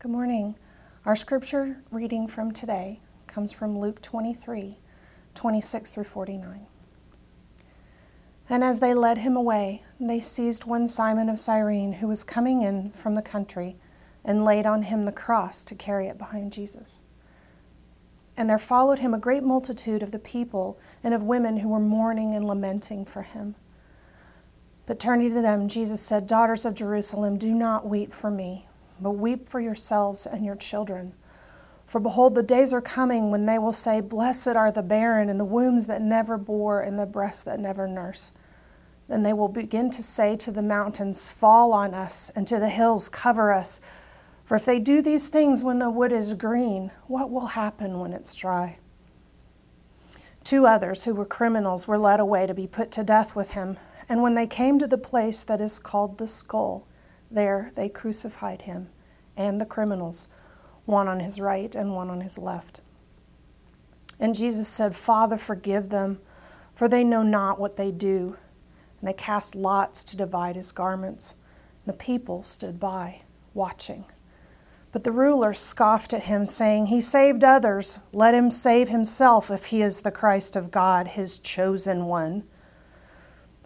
Good morning. Our scripture reading from today comes from Luke 23 26 through 49. And as they led him away, they seized one Simon of Cyrene who was coming in from the country and laid on him the cross to carry it behind Jesus. And there followed him a great multitude of the people and of women who were mourning and lamenting for him. But turning to them, Jesus said, Daughters of Jerusalem, do not weep for me but weep for yourselves and your children. For behold, the days are coming when they will say, Blessed are the barren, and the wombs that never bore, and the breasts that never nurse. Then they will begin to say to the mountains, Fall on us, and to the hills, Cover us. For if they do these things when the wood is green, what will happen when it's dry? Two others who were criminals were led away to be put to death with him. And when they came to the place that is called the skull, there they crucified him and the criminals, one on his right and one on his left. And Jesus said, Father, forgive them, for they know not what they do. And they cast lots to divide his garments. And the people stood by, watching. But the ruler scoffed at him, saying, He saved others. Let him save himself if he is the Christ of God, his chosen one.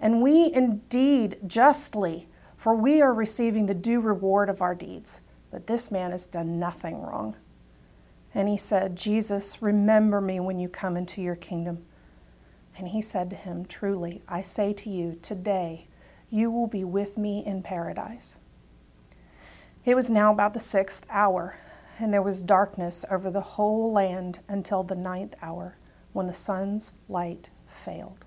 And we indeed justly, for we are receiving the due reward of our deeds. But this man has done nothing wrong. And he said, Jesus, remember me when you come into your kingdom. And he said to him, Truly, I say to you, today you will be with me in paradise. It was now about the sixth hour, and there was darkness over the whole land until the ninth hour, when the sun's light failed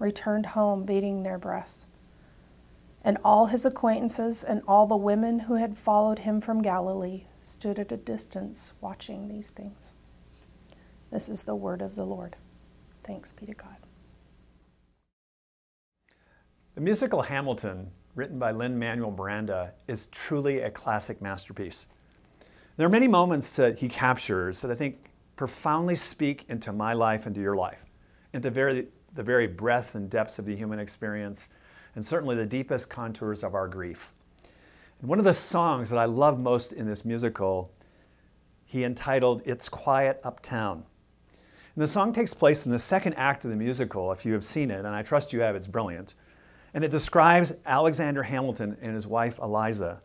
returned home beating their breasts. And all his acquaintances and all the women who had followed him from Galilee stood at a distance watching these things. This is the word of the Lord. Thanks be to God. The musical Hamilton, written by Lin Manuel Miranda, is truly a classic masterpiece. There are many moments that he captures that I think profoundly speak into my life and to your life, At the very the very breadth and depths of the human experience, and certainly the deepest contours of our grief. And one of the songs that I love most in this musical, he entitled It's Quiet Uptown. And the song takes place in the second act of the musical, if you have seen it, and I trust you have, it's brilliant. And it describes Alexander Hamilton and his wife Eliza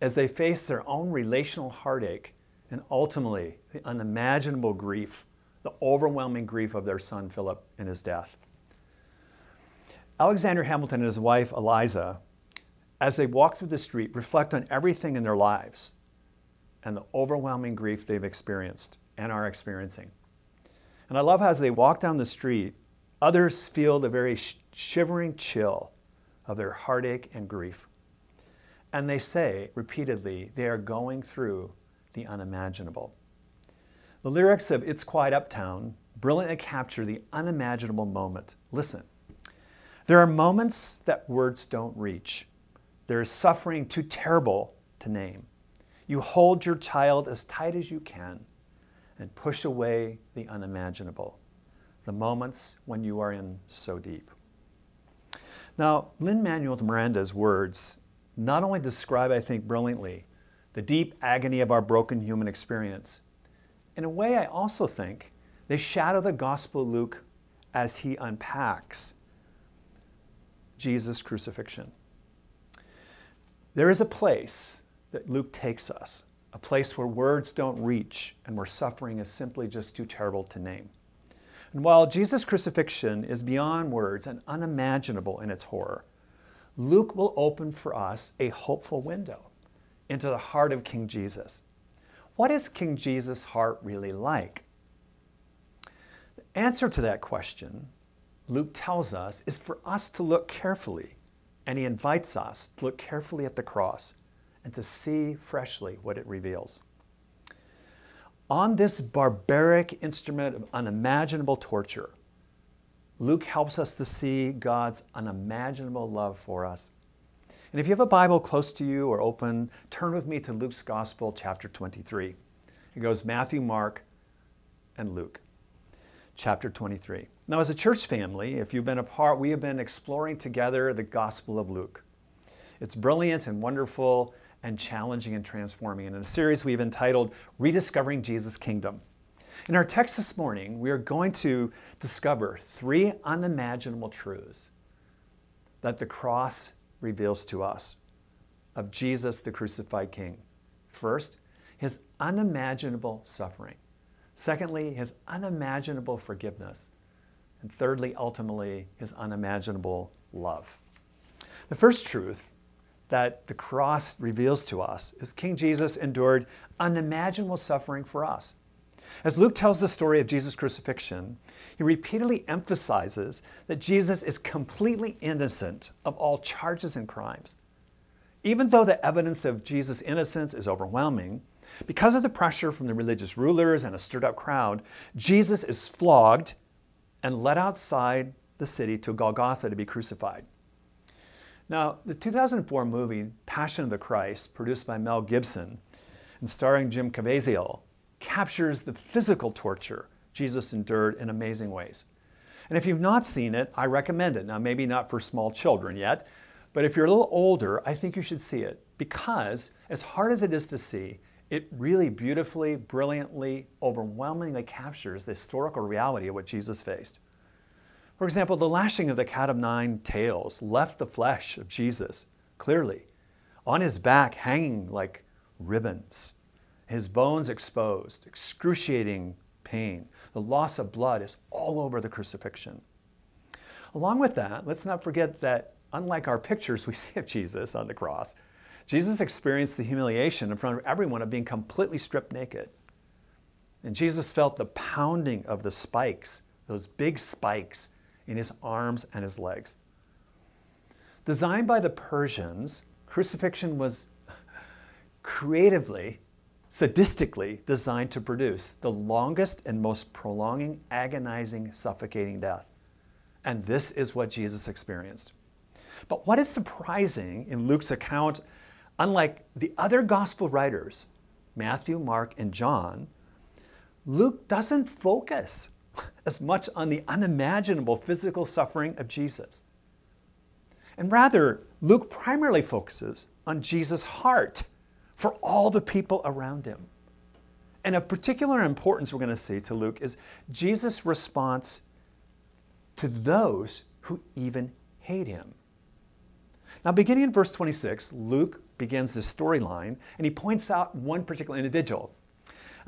as they face their own relational heartache and ultimately the unimaginable grief the overwhelming grief of their son Philip in his death. Alexander Hamilton and his wife Eliza, as they walk through the street, reflect on everything in their lives and the overwhelming grief they've experienced and are experiencing. And I love how as they walk down the street, others feel the very sh- shivering chill of their heartache and grief. And they say repeatedly, they are going through the unimaginable. The lyrics of It's Quiet Uptown brilliantly capture the unimaginable moment. Listen. There are moments that words don't reach. There is suffering too terrible to name. You hold your child as tight as you can and push away the unimaginable, the moments when you are in so deep. Now, Lin Manuel Miranda's words not only describe, I think, brilliantly the deep agony of our broken human experience, in a way, I also think they shadow the Gospel of Luke as he unpacks Jesus' crucifixion. There is a place that Luke takes us a place where words don't reach and where suffering is simply just too terrible to name. And while Jesus' crucifixion is beyond words and unimaginable in its horror, Luke will open for us a hopeful window into the heart of King Jesus. What is King Jesus' heart really like? The answer to that question, Luke tells us, is for us to look carefully, and he invites us to look carefully at the cross and to see freshly what it reveals. On this barbaric instrument of unimaginable torture, Luke helps us to see God's unimaginable love for us. And if you have a Bible close to you or open, turn with me to Luke's Gospel, chapter 23. It goes Matthew, Mark, and Luke. Chapter 23. Now, as a church family, if you've been a part, we have been exploring together the Gospel of Luke. It's brilliant and wonderful and challenging and transforming. And in a series we've entitled Rediscovering Jesus' Kingdom. In our text this morning, we are going to discover three unimaginable truths that the cross reveals to us of Jesus, the crucified King. First, his unimaginable suffering. Secondly, his unimaginable forgiveness. And thirdly, ultimately, his unimaginable love. The first truth that the cross reveals to us is King Jesus endured unimaginable suffering for us. As Luke tells the story of Jesus' crucifixion, he repeatedly emphasizes that Jesus is completely innocent of all charges and crimes. Even though the evidence of Jesus' innocence is overwhelming, because of the pressure from the religious rulers and a stirred up crowd, Jesus is flogged and led outside the city to Golgotha to be crucified. Now, the 2004 movie Passion of the Christ, produced by Mel Gibson and starring Jim Caviezel, captures the physical torture Jesus endured in amazing ways. And if you've not seen it, I recommend it. Now, maybe not for small children yet, but if you're a little older, I think you should see it because, as hard as it is to see, it really beautifully, brilliantly, overwhelmingly captures the historical reality of what Jesus faced. For example, the lashing of the cat of nine tails left the flesh of Jesus clearly on his back, hanging like ribbons, his bones exposed, excruciating pain. The loss of blood is all over the crucifixion. Along with that, let's not forget that unlike our pictures we see of Jesus on the cross, Jesus experienced the humiliation in front of everyone of being completely stripped naked. And Jesus felt the pounding of the spikes, those big spikes in his arms and his legs. Designed by the Persians, crucifixion was creatively, sadistically designed to produce the longest and most prolonging, agonizing, suffocating death. And this is what Jesus experienced. But what is surprising in Luke's account, unlike the other gospel writers, Matthew, Mark, and John, Luke doesn't focus as much on the unimaginable physical suffering of Jesus. And rather, Luke primarily focuses on Jesus' heart for all the people around him. And of particular importance, we're going to see to Luke, is Jesus' response to those who even hate him. Now, beginning in verse 26, Luke begins this storyline and he points out one particular individual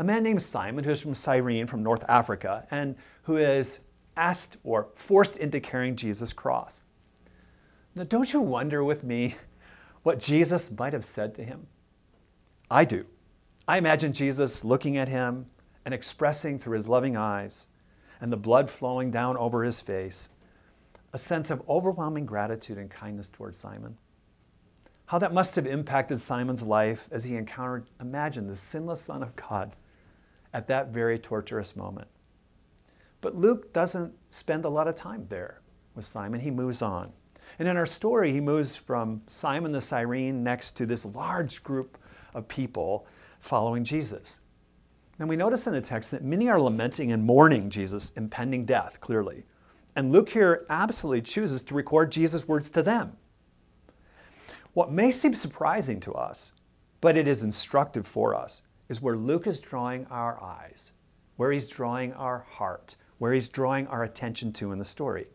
a man named Simon, who's from Cyrene, from North Africa, and who is asked or forced into carrying Jesus' cross. Now, don't you wonder with me what Jesus might have said to him? I do. I imagine Jesus looking at him and expressing through his loving eyes and the blood flowing down over his face a sense of overwhelming gratitude and kindness towards Simon. How that must have impacted Simon's life as he encountered, imagine, the sinless Son of God at that very torturous moment. But Luke doesn't spend a lot of time there with Simon. He moves on. And in our story, he moves from Simon the Cyrene next to this large group of people following Jesus. And we notice in the text that many are lamenting and mourning Jesus' impending death, clearly. And Luke here absolutely chooses to record Jesus' words to them. What may seem surprising to us, but it is instructive for us, is where Luke is drawing our eyes, where he's drawing our heart, where he's drawing our attention to in the story.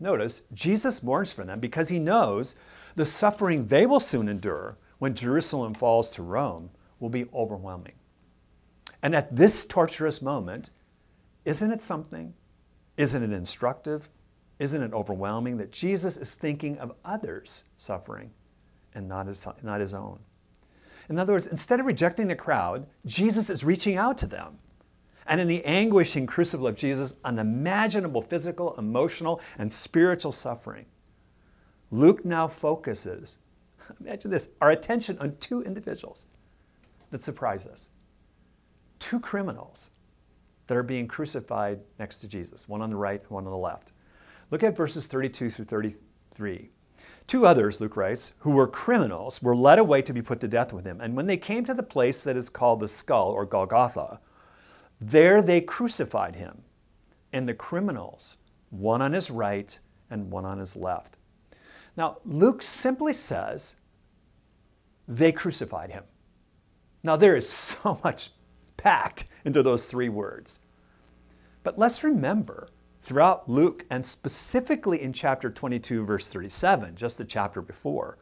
Notice, Jesus mourns for them because he knows the suffering they will soon endure when Jerusalem falls to Rome will be overwhelming. And at this torturous moment, isn't it something? Isn't it instructive? Isn't it overwhelming that Jesus is thinking of others' suffering and not his, not his own? In other words, instead of rejecting the crowd, Jesus is reaching out to them. And in the anguishing crucible of Jesus, unimaginable physical, emotional, and spiritual suffering, Luke now focuses, imagine this, our attention on two individuals that surprise us. Two criminals that are being crucified next to Jesus, one on the right, one on the left. Look at verses 32 through 33. Two others, Luke writes, who were criminals, were led away to be put to death with him. And when they came to the place that is called the skull, or Golgotha, there they crucified him, and the criminals, one on his right and one on his left. Now, Luke simply says they crucified him. Now, there is so much packed into those three words. But let's remember throughout Luke, and specifically in chapter 22, verse 37, just the chapter before,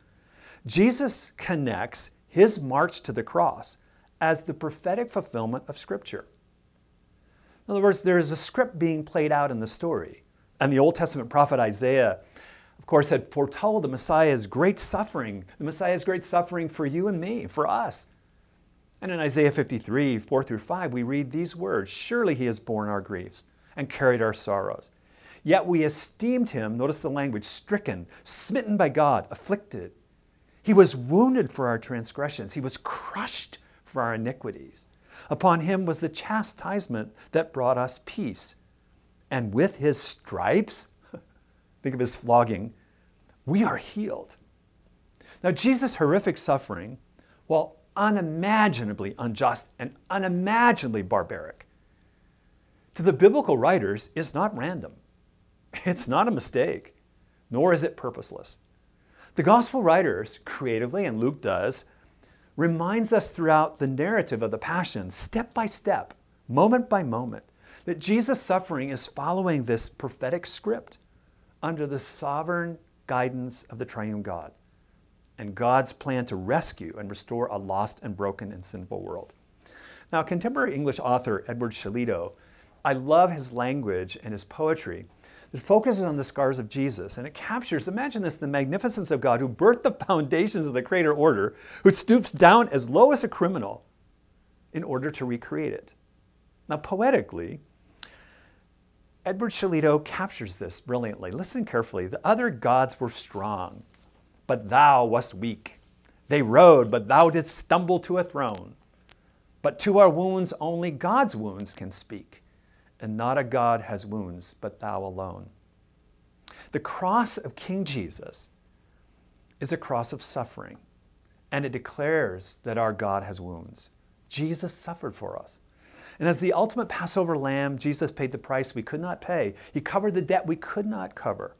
Jesus connects his march to the cross as the prophetic fulfillment of Scripture. In other words, there is a script being played out in the story. And the Old Testament prophet Isaiah, of course, had foretold the Messiah's great suffering, the Messiah's great suffering for you and me, for us. And in Isaiah 53, 4 through 5, we read these words Surely he has borne our griefs and carried our sorrows. Yet we esteemed him, notice the language, stricken, smitten by God, afflicted. He was wounded for our transgressions, he was crushed for our iniquities. Upon him was the chastisement that brought us peace. And with his stripes, think of his flogging, we are healed. Now, Jesus' horrific suffering, while unimaginably unjust and unimaginably barbaric, to the biblical writers is not random. It's not a mistake, nor is it purposeless. The gospel writers, creatively, and Luke does, reminds us throughout the narrative of the Passion, step by step, moment by moment, that Jesus' suffering is following this prophetic script under the sovereign guidance of the triune God and God's plan to rescue and restore a lost and broken and sinful world. Now, contemporary English author Edward Shillito I love his language and his poetry that focuses on the scars of Jesus. And it captures, imagine this, the magnificence of God who birthed the foundations of the creator order, who stoops down as low as a criminal in order to recreate it. Now, poetically, Edward Shillito captures this brilliantly. Listen carefully. The other gods were strong, but thou wast weak. They rode, but thou didst stumble to a throne. But to our wounds only God's wounds can speak and not a God has wounds, but thou alone. The cross of King Jesus is a cross of suffering, and it declares that our God has wounds. Jesus suffered for us. And as the ultimate Passover lamb, Jesus paid the price we could not pay. He covered the debt we could not cover.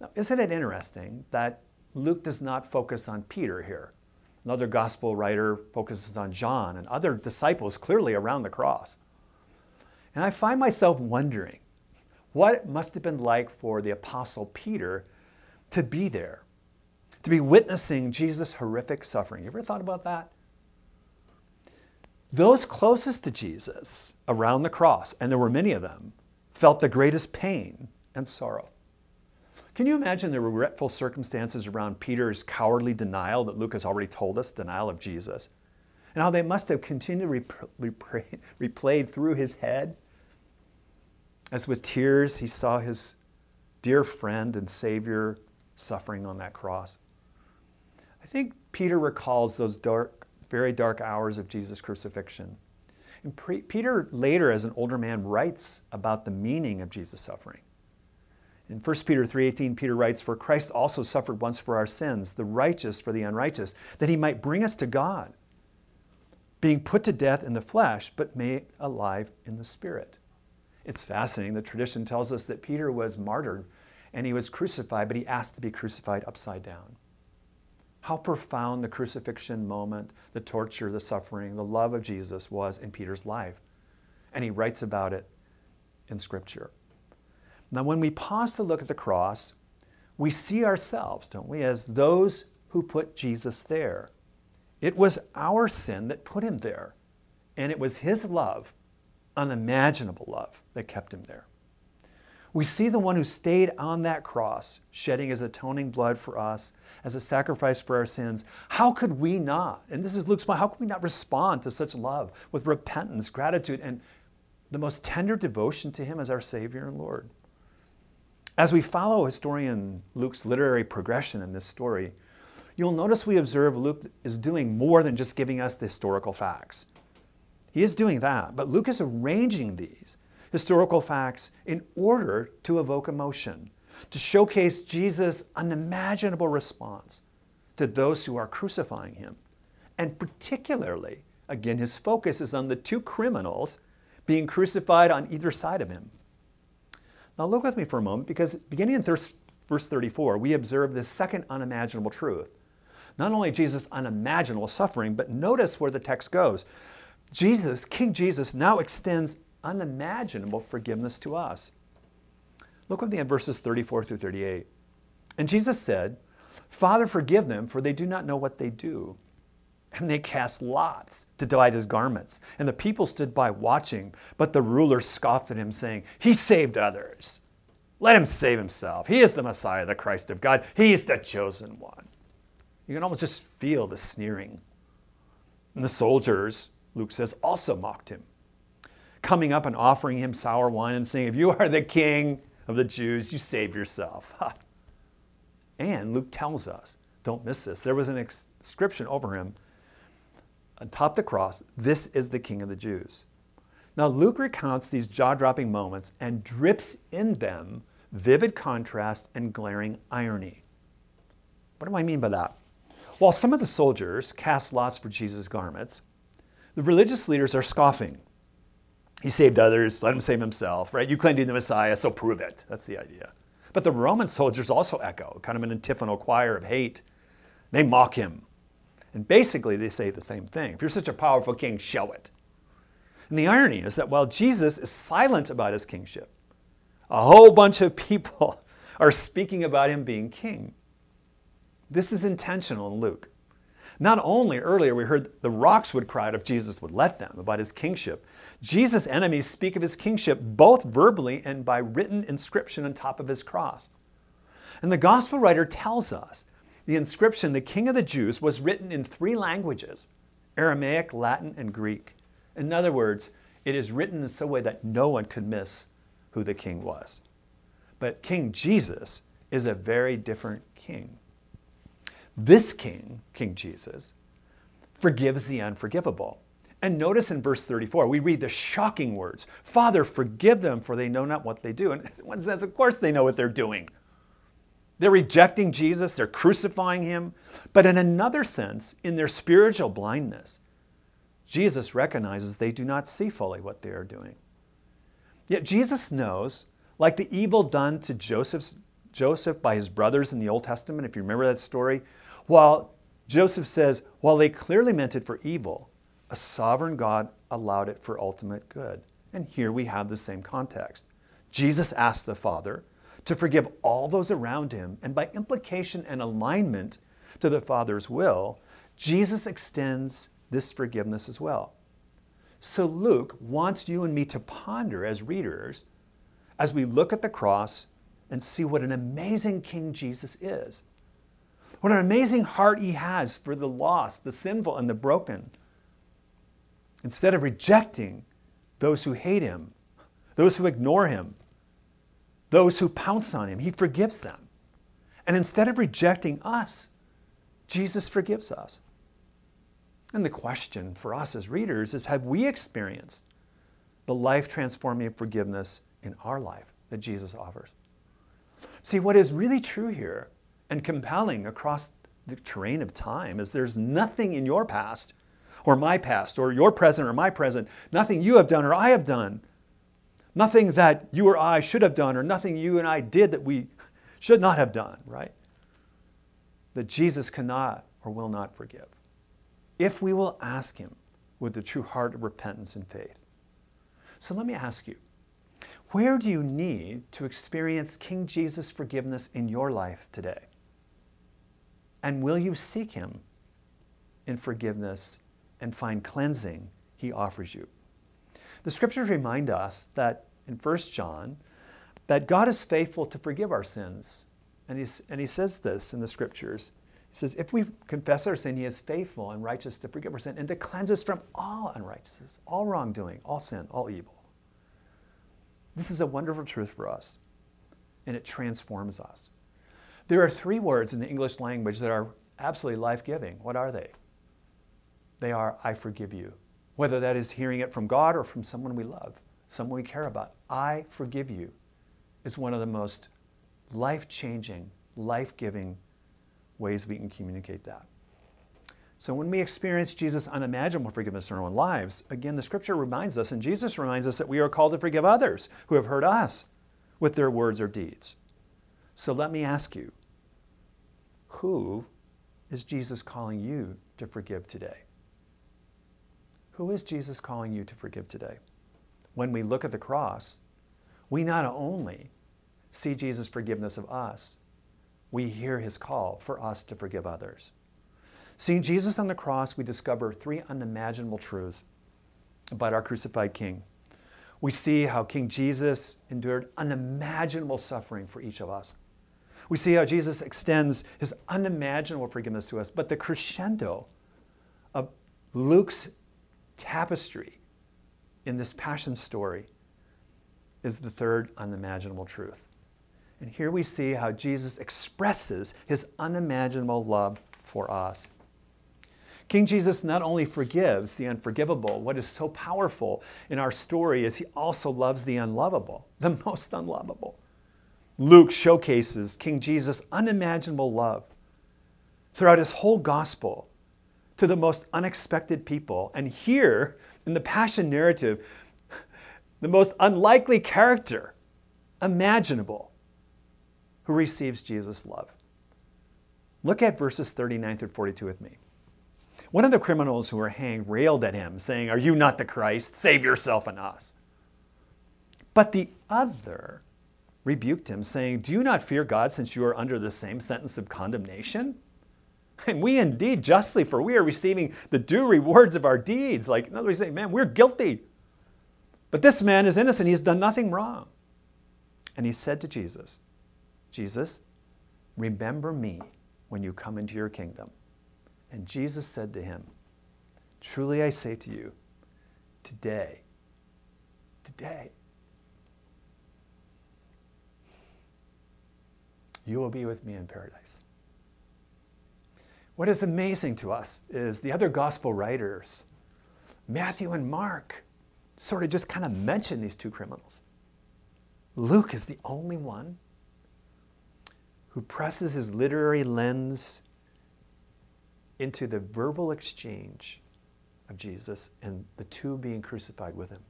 Now, isn't it interesting that Luke does not focus on Peter here? Another gospel writer focuses on John and other disciples clearly around the cross. And I find myself wondering what it must have been like for the Apostle Peter to be there, to be witnessing Jesus' horrific suffering. You ever thought about that? Those closest to Jesus around the cross, and there were many of them, felt the greatest pain and sorrow. Can you imagine the regretful circumstances around Peter's cowardly denial that Luke has already told us, denial of Jesus? And how they must have continually replayed through his head as with tears he saw his dear friend and Savior suffering on that cross. I think Peter recalls those dark, very dark hours of Jesus' crucifixion. And pre- Peter later, as an older man, writes about the meaning of Jesus' suffering. In 1 Peter 3:18, Peter writes, "For Christ also suffered once for our sins, the righteous for the unrighteous, that he might bring us to God, being put to death in the flesh, but made alive in the spirit." It's fascinating. The tradition tells us that Peter was martyred and he was crucified, but he asked to be crucified upside down. How profound the crucifixion moment, the torture, the suffering, the love of Jesus was in Peter's life. And he writes about it in Scripture. Now, when we pause to look at the cross, we see ourselves, don't we, as those who put Jesus there. It was our sin that put him there. And it was his love, unimaginable love, that kept him there. We see the one who stayed on that cross, shedding his atoning blood for us as a sacrifice for our sins. How could we not? And this is Luke's point. How could we not respond to such love with repentance, gratitude, and the most tender devotion to him as our Savior and Lord? As we follow historian Luke's literary progression in this story, you'll notice we observe Luke is doing more than just giving us the historical facts. He is doing that, but Luke is arranging these historical facts in order to evoke emotion, to showcase Jesus' unimaginable response to those who are crucifying him. And particularly, again, his focus is on the two criminals being crucified on either side of him. Now, look with me for a moment because beginning in verse 34, we observe this second unimaginable truth. Not only Jesus' unimaginable suffering, but notice where the text goes. Jesus, King Jesus, now extends unimaginable forgiveness to us. Look with me at verses 34 through 38. And Jesus said, Father, forgive them, for they do not know what they do. And they cast lots to divide his garments. And the people stood by watching, but the ruler scoffed at him, saying, He saved others. Let him save himself. He is the Messiah, the Christ of God. He is the chosen one. You can almost just feel the sneering. And the soldiers, Luke says, also mocked him, coming up and offering him sour wine and saying, If you are the king of the Jews, you save yourself. and Luke tells us, don't miss this, there was an inscription over him atop the cross, This is the king of the Jews. Now, Luke recounts these jaw dropping moments and drips in them vivid contrast and glaring irony. What do I mean by that? While some of the soldiers cast lots for Jesus' garments, the religious leaders are scoffing. He saved others, let him save himself, right? You claim to be the Messiah, so prove it. That's the idea. But the Roman soldiers also echo, kind of an antiphonal choir of hate. They mock him. And basically, they say the same thing. If you're such a powerful king, show it. And the irony is that while Jesus is silent about his kingship, a whole bunch of people are speaking about him being king. This is intentional in Luke. Not only earlier we heard the rocks would cry out if Jesus would let them about his kingship, Jesus' enemies speak of his kingship both verbally and by written inscription on top of his cross. And the gospel writer tells us the inscription, the King of the Jews, was written in three languages Aramaic, Latin, and Greek. In other words, it is written in such a way that no one could miss who the king was. But King Jesus is a very different king. This king, King Jesus, forgives the unforgivable. And notice in verse 34, we read the shocking words Father, forgive them, for they know not what they do. And in one sense, of course, they know what they're doing. They're rejecting Jesus, they're crucifying him. But in another sense, in their spiritual blindness, Jesus recognizes they do not see fully what they are doing. Yet Jesus knows, like the evil done to Joseph's, Joseph by his brothers in the Old Testament, if you remember that story, while Joseph says, while they clearly meant it for evil, a sovereign God allowed it for ultimate good. And here we have the same context. Jesus asked the Father to forgive all those around him, and by implication and alignment to the Father's will, Jesus extends this forgiveness as well. So Luke wants you and me to ponder as readers as we look at the cross and see what an amazing King Jesus is. What an amazing heart he has for the lost, the sinful, and the broken. Instead of rejecting those who hate him, those who ignore him, those who pounce on him, he forgives them. And instead of rejecting us, Jesus forgives us. And the question for us as readers is have we experienced the life transforming forgiveness in our life that Jesus offers? See, what is really true here and compelling across the terrain of time is there's nothing in your past or my past or your present or my present, nothing you have done or I have done, nothing that you or I should have done or nothing you and I did that we should not have done, right? That Jesus cannot or will not forgive. If we will ask Him with the true heart of repentance and faith. So let me ask you where do you need to experience King Jesus' forgiveness in your life today? And will you seek him in forgiveness and find cleansing he offers you. The scriptures remind us that in 1 John, that God is faithful to forgive our sins. And, he's, and he says this in the scriptures. He says, if we confess our sin, he is faithful and righteous to forgive our sin and to cleanse us from all unrighteousness, all wrongdoing, all sin, all evil. This is a wonderful truth for us, and it transforms us. There are three words in the English language that are absolutely life giving. What are they? They are, I forgive you. Whether that is hearing it from God or from someone we love, someone we care about. I forgive you is one of the most life changing, life giving ways we can communicate that. So when we experience Jesus' unimaginable forgiveness in our own lives, again, the scripture reminds us, and Jesus reminds us that we are called to forgive others who have hurt us with their words or deeds. So let me ask you, who is Jesus calling you to forgive today? Who is Jesus calling you to forgive today? When we look at the cross, we not only see Jesus' forgiveness of us, we hear his call for us to forgive others. Seeing Jesus on the cross, we discover three unimaginable truths about our crucified King. We see how King Jesus endured unimaginable suffering for each of us. We see how Jesus extends his unimaginable forgiveness to us. But the crescendo of Luke's tapestry in this passion story is the third unimaginable truth. And here we see how Jesus expresses his unimaginable love for us. King Jesus not only forgives the unforgivable, what is so powerful in our story is he also loves the unlovable, the most unlovable. Luke showcases King Jesus' unimaginable love throughout his whole gospel to the most unexpected people. And here in the Passion narrative, the most unlikely character imaginable who receives Jesus' love. Look at verses 39 through 42 with me. One of the criminals who were hanged railed at him, saying, Are you not the Christ? Save yourself and us. But the other rebuked him, saying, Do you not fear God since you are under the same sentence of condemnation? And we indeed justly, for we are receiving the due rewards of our deeds. Like, in other words, saying, Man, we're guilty. But this man is innocent. He has done nothing wrong. And he said to Jesus, Jesus, remember me when you come into your kingdom. And Jesus said to him, Truly I say to you, today, today, you will be with me in paradise. What is amazing to us is the other gospel writers, Matthew and Mark, sort of just kind of mention these two criminals. Luke is the only one who presses his literary lens into the verbal exchange of Jesus and the two being crucified with him.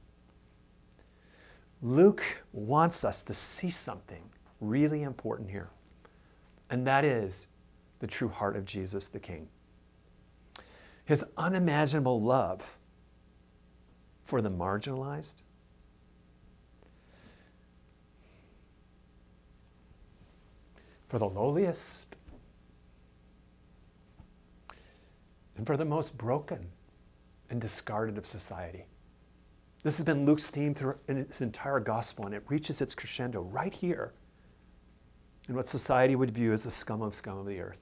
Luke wants us to see something really important here, and that is the true heart of Jesus the King. His unimaginable love for the marginalized, for the lowliest, and for the most broken and discarded of society. This has been Luke's theme through his entire gospel, and it reaches its crescendo right here in what society would view as the scum of scum of the earth.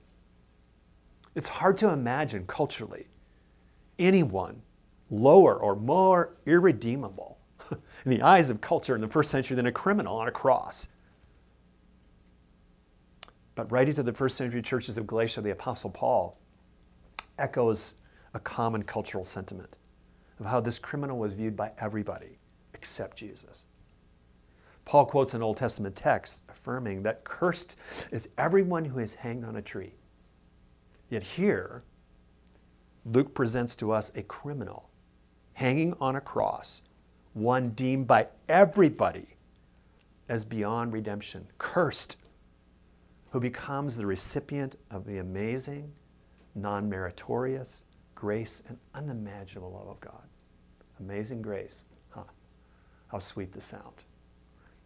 It's hard to imagine culturally anyone lower or more irredeemable in the eyes of culture in the first century than a criminal on a cross. But writing to the first century churches of Galatia, the Apostle Paul echoes a common cultural sentiment of how this criminal was viewed by everybody except Jesus. Paul quotes an Old Testament text affirming that cursed is everyone who is hanged on a tree. Yet here, Luke presents to us a criminal hanging on a cross, one deemed by everybody as beyond redemption, cursed, who becomes the recipient of the amazing, non meritorious grace and unimaginable love of God. Amazing grace, huh? How sweet the sound.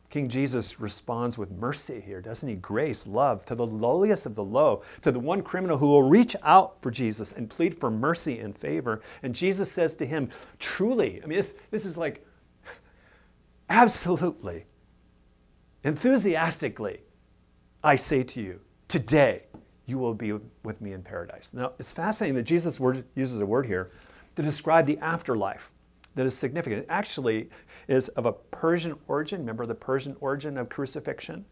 King Jesus responds with mercy here, doesn't he? Grace, love to the lowliest of the low, to the one criminal who will reach out for Jesus and plead for mercy and favor. And Jesus says to him, Truly, I mean, this, this is like absolutely, enthusiastically, I say to you, today you will be with me in paradise. Now, it's fascinating that Jesus word, uses a word here to describe the afterlife that is significant. It actually is of a Persian origin. Remember the Persian origin of crucifixion?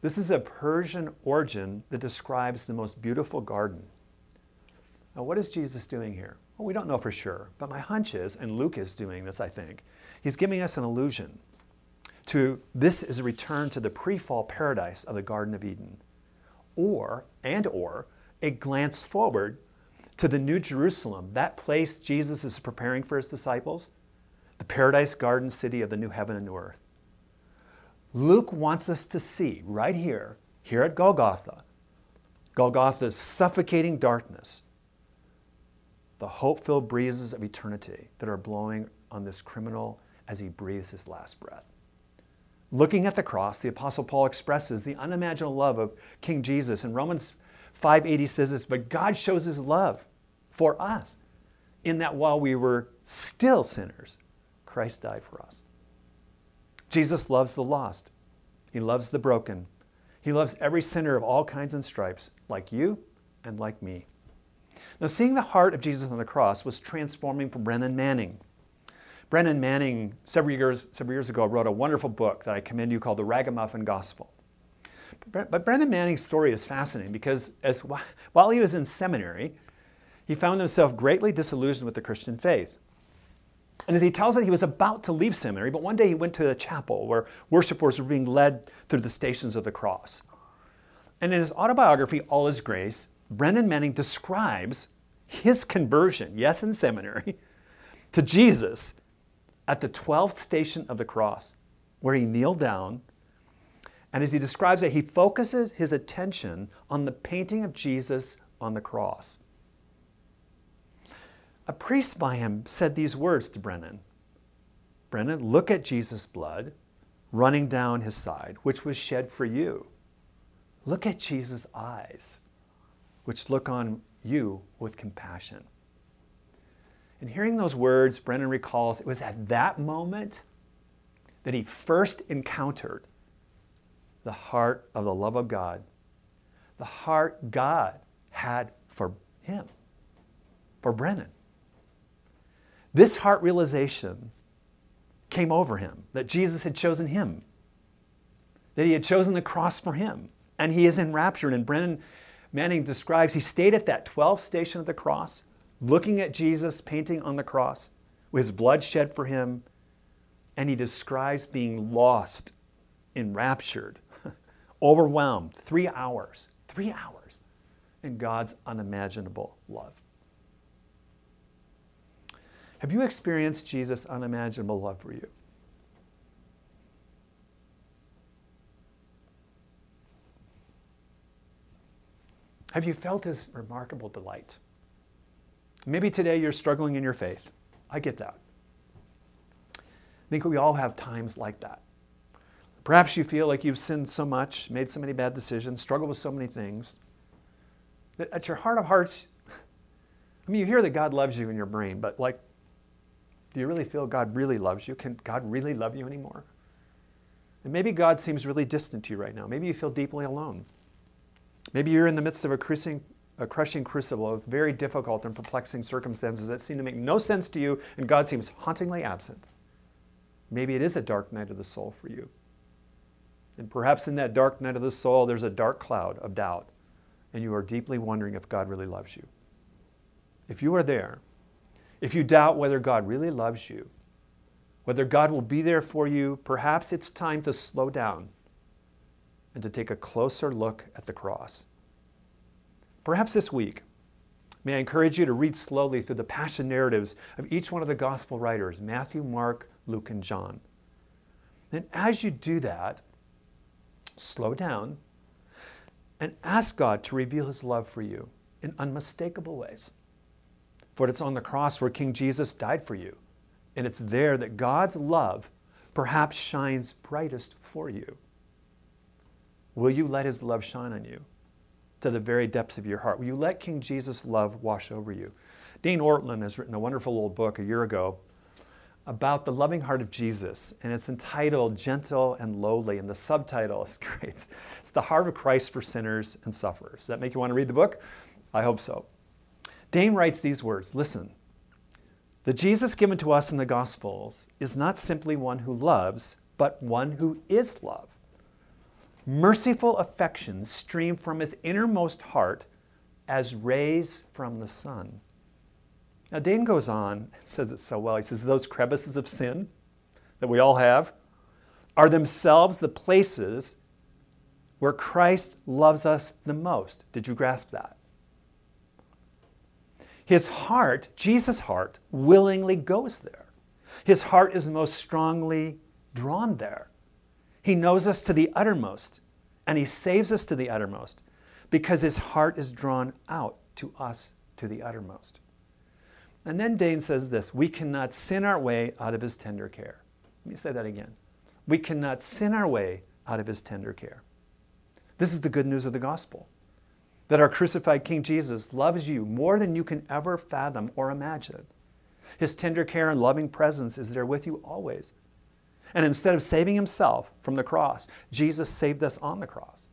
This is a Persian origin that describes the most beautiful garden. Now, what is Jesus doing here? Well, we don't know for sure, but my hunch is, and Luke is doing this, I think, he's giving us an illusion to this is a return to the pre-fall paradise of the Garden of Eden, or and or a glance forward to the New Jerusalem, that place Jesus is preparing for his disciples, the paradise garden city of the new heaven and new earth. Luke wants us to see right here, here at Golgotha, Golgotha's suffocating darkness, the hope filled breezes of eternity that are blowing on this criminal as he breathes his last breath. Looking at the cross, the Apostle Paul expresses the unimaginable love of King Jesus. In Romans 580 says this, but God shows his love for us in that while we were still sinners, Christ died for us. Jesus loves the lost. He loves the broken. He loves every sinner of all kinds and stripes, like you and like me. Now, seeing the heart of Jesus on the cross was transforming for Brennan Manning. Brennan Manning, several years, several years ago, wrote a wonderful book that I commend you called The Ragamuffin Gospel. But Brennan Manning's story is fascinating because as, while he was in seminary, he found himself greatly disillusioned with the Christian faith. And as he tells it, he was about to leave seminary, but one day he went to a chapel where worshipers were being led through the stations of the cross. And in his autobiography, All Is Grace, Brennan Manning describes his conversion, yes, in seminary, to Jesus at the 12th station of the cross, where he kneeled down and as he describes it, he focuses his attention on the painting of Jesus on the cross. A priest by him said these words to Brennan Brennan, look at Jesus' blood running down his side, which was shed for you. Look at Jesus' eyes, which look on you with compassion. And hearing those words, Brennan recalls it was at that moment that he first encountered the heart of the love of God, the heart God had for him, for Brennan. This heart realization came over him that Jesus had chosen him, that he had chosen the cross for him, and he is enraptured. And Brennan Manning describes he stayed at that 12th station of the cross, looking at Jesus painting on the cross with his blood shed for him, and he describes being lost, enraptured overwhelmed, three hours, three hours in God's unimaginable love. Have you experienced Jesus' unimaginable love for you? Have you felt his remarkable delight? Maybe today you're struggling in your faith. I get that. I think we all have times like that. Perhaps you feel like you've sinned so much, made so many bad decisions, struggled with so many things, that at your heart of hearts, I mean, you hear that God loves you in your brain, but like, do you really feel God really loves you? Can God really love you anymore? And maybe God seems really distant to you right now. Maybe you feel deeply alone. Maybe you're in the midst of a crushing, a crushing crucible of very difficult and perplexing circumstances that seem to make no sense to you, and God seems hauntingly absent. Maybe it is a dark night of the soul for you. And perhaps in that dark night of the soul, there's a dark cloud of doubt, and you are deeply wondering if God really loves you. If you are there, if you doubt whether God really loves you, whether God will be there for you, perhaps it's time to slow down and to take a closer look at the cross. Perhaps this week, may I encourage you to read slowly through the passion narratives of each one of the gospel writers Matthew, Mark, Luke, and John. And as you do that, slow down, and ask God to reveal his love for you in unmistakable ways. For it's on the cross where King Jesus died for you. And it's there that God's love perhaps shines brightest for you. Will you let his love shine on you to the very depths of your heart? Will you let King Jesus' love wash over you? Dane Ortlund has written a wonderful old book a year ago about the loving heart of Jesus, and it's entitled Gentle and Lowly, and the subtitle is great. It's the heart of Christ for sinners and sufferers. Does that make you want to read the book? I hope so. Dane writes these words Listen, the Jesus given to us in the Gospels is not simply one who loves, but one who is love. Merciful affections stream from his innermost heart as rays from the sun. Now, Dane goes on says it so well. He says, Those crevices of sin that we all have are themselves the places where Christ loves us the most. Did you grasp that? His heart, Jesus' heart, willingly goes there. His heart is most strongly drawn there. He knows us to the uttermost, and He saves us to the uttermost because His heart is drawn out to us to the uttermost. And then Dane says this We cannot sin our way out of His tender care. Let me say that again. We cannot sin our way out of His tender care. This is the good news of the gospel that our crucified King Jesus loves you more than you can ever fathom or imagine. His tender care and loving presence is there with you always. And instead of saving himself from the cross, Jesus saved us on the cross.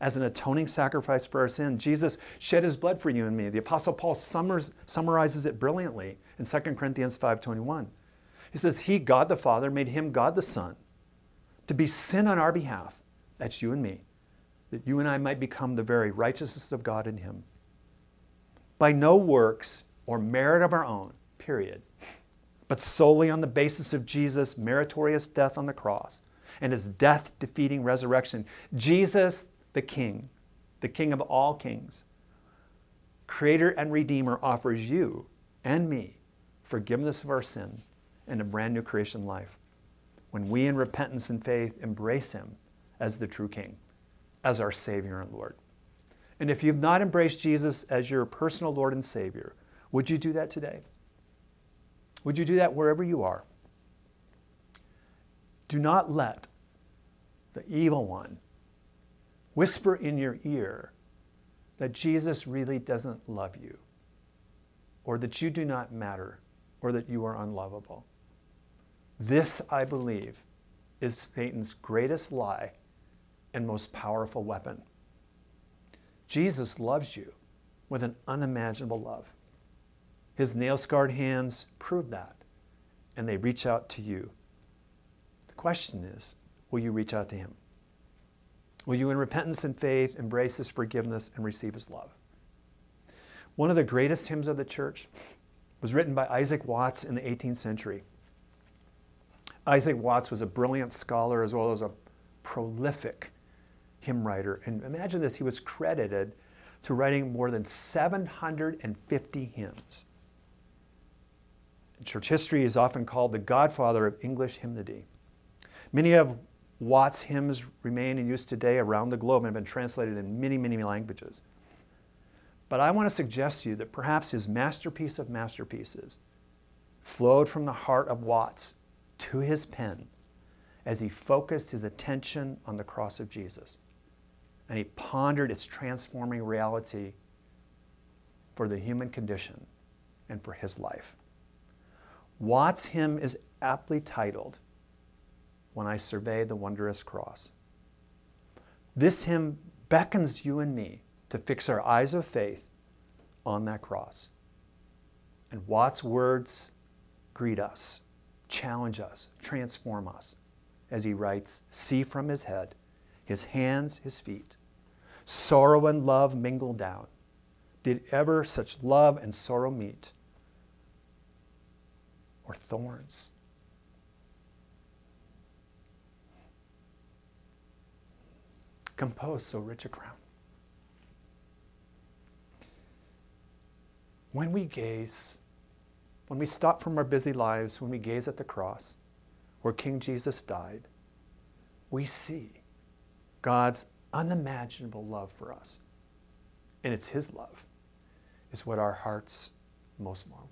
As an atoning sacrifice for our sin, Jesus shed his blood for you and me. The apostle Paul summarizes it brilliantly in 2 Corinthians 5:21. He says, "He, God the Father, made him God the Son to be sin on our behalf, that's you and me, that you and I might become the very righteousness of God in him. By no works or merit of our own, period, but solely on the basis of Jesus' meritorious death on the cross and his death defeating resurrection. Jesus, the King, the King of all kings, Creator and Redeemer, offers you and me forgiveness of our sin and a brand new creation life when we, in repentance and faith, embrace him as the true King, as our Savior and Lord. And if you've not embraced Jesus as your personal Lord and Savior, would you do that today? Would you do that wherever you are? Do not let the evil one whisper in your ear that Jesus really doesn't love you, or that you do not matter, or that you are unlovable. This, I believe, is Satan's greatest lie and most powerful weapon. Jesus loves you with an unimaginable love. His nail scarred hands prove that, and they reach out to you. The question is will you reach out to him? Will you, in repentance and faith, embrace his forgiveness and receive his love? One of the greatest hymns of the church was written by Isaac Watts in the 18th century. Isaac Watts was a brilliant scholar as well as a prolific hymn writer. And imagine this, he was credited to writing more than 750 hymns. Church history is often called the godfather of English hymnody. Many of Watts' hymns remain in use today around the globe and have been translated in many, many languages. But I want to suggest to you that perhaps his masterpiece of masterpieces flowed from the heart of Watts to his pen as he focused his attention on the cross of Jesus. And he pondered its transforming reality for the human condition and for his life. Watts' hymn is aptly titled, When I Survey the Wondrous Cross. This hymn beckons you and me to fix our eyes of faith on that cross. And Watts' words greet us, challenge us, transform us as he writes, See from his head, his hands, his feet, sorrow and love mingle down. Did ever such love and sorrow meet? or thorns. Compose so rich a crown. When we gaze, when we stop from our busy lives, when we gaze at the cross where King Jesus died, we see God's unimaginable love for us. And it's His love, is what our hearts most long.